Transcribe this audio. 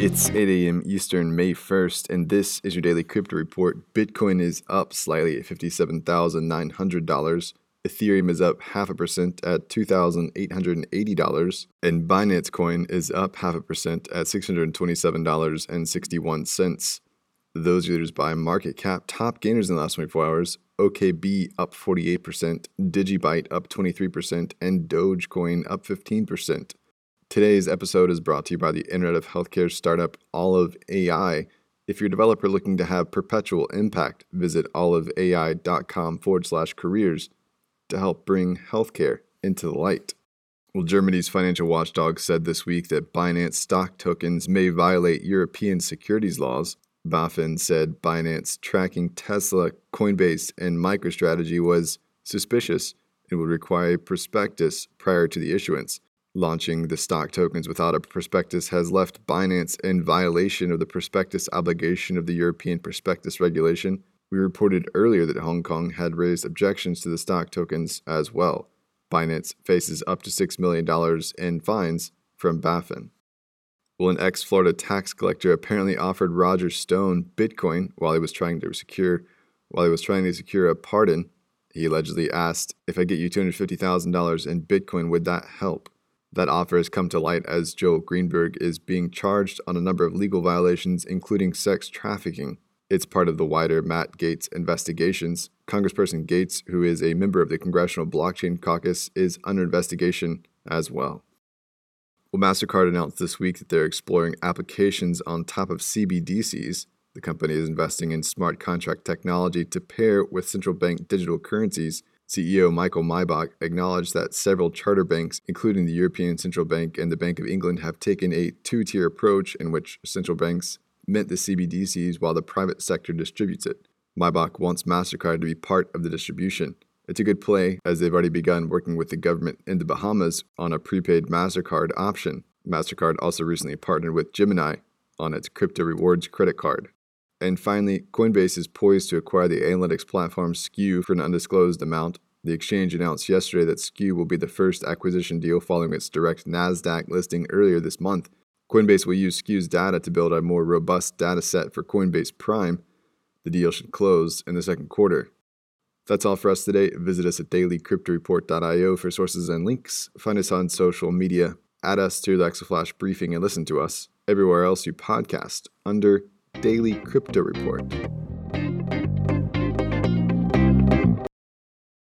It's 8 a.m. Eastern, May 1st, and this is your daily crypto report. Bitcoin is up slightly at $57,900. Ethereum is up half a percent at $2,880, and Binance Coin is up half a percent at $627.61. Those leaders by market cap, top gainers in the last 24 hours OKB up 48%, Digibyte up 23%, and Dogecoin up 15%. Today's episode is brought to you by the Internet of Healthcare startup Olive AI. If you're a developer looking to have perpetual impact, visit oliveai.com forward slash careers to help bring healthcare into the light. Well, Germany's financial watchdog said this week that Binance stock tokens may violate European securities laws. BaFin said Binance tracking Tesla, Coinbase, and MicroStrategy was suspicious and would require a prospectus prior to the issuance. Launching the stock tokens without a prospectus has left Binance in violation of the prospectus obligation of the European prospectus regulation. We reported earlier that Hong Kong had raised objections to the stock tokens as well. Binance faces up to $6 million in fines from BaFin. Well, an ex Florida tax collector apparently offered Roger Stone Bitcoin while he was trying to secure while he was trying to secure a pardon. He allegedly asked, If I get you $250,000 in Bitcoin, would that help? That offer has come to light as Joel Greenberg is being charged on a number of legal violations, including sex trafficking. It's part of the wider Matt Gaetz investigations. Congressperson Gaetz, who is a member of the Congressional Blockchain Caucus, is under investigation as well. Well, MasterCard announced this week that they're exploring applications on top of CBDCs. The company is investing in smart contract technology to pair with central bank digital currencies CEO Michael Miebach acknowledged that several charter banks, including the European Central Bank and the Bank of England, have taken a two tier approach in which central banks mint the CBDCs while the private sector distributes it. Miebach wants MasterCard to be part of the distribution. It's a good play, as they've already begun working with the government in the Bahamas on a prepaid MasterCard option. MasterCard also recently partnered with Gemini on its crypto rewards credit card. And finally, Coinbase is poised to acquire the analytics platform Skew for an undisclosed amount. The exchange announced yesterday that Skew will be the first acquisition deal following its direct NASDAQ listing earlier this month. Coinbase will use Skew's data to build a more robust data set for Coinbase Prime. The deal should close in the second quarter. That's all for us today. Visit us at dailycryptoreport.io for sources and links. Find us on social media. Add us to the Alexa Flash briefing and listen to us everywhere else you podcast under Daily Crypto Report.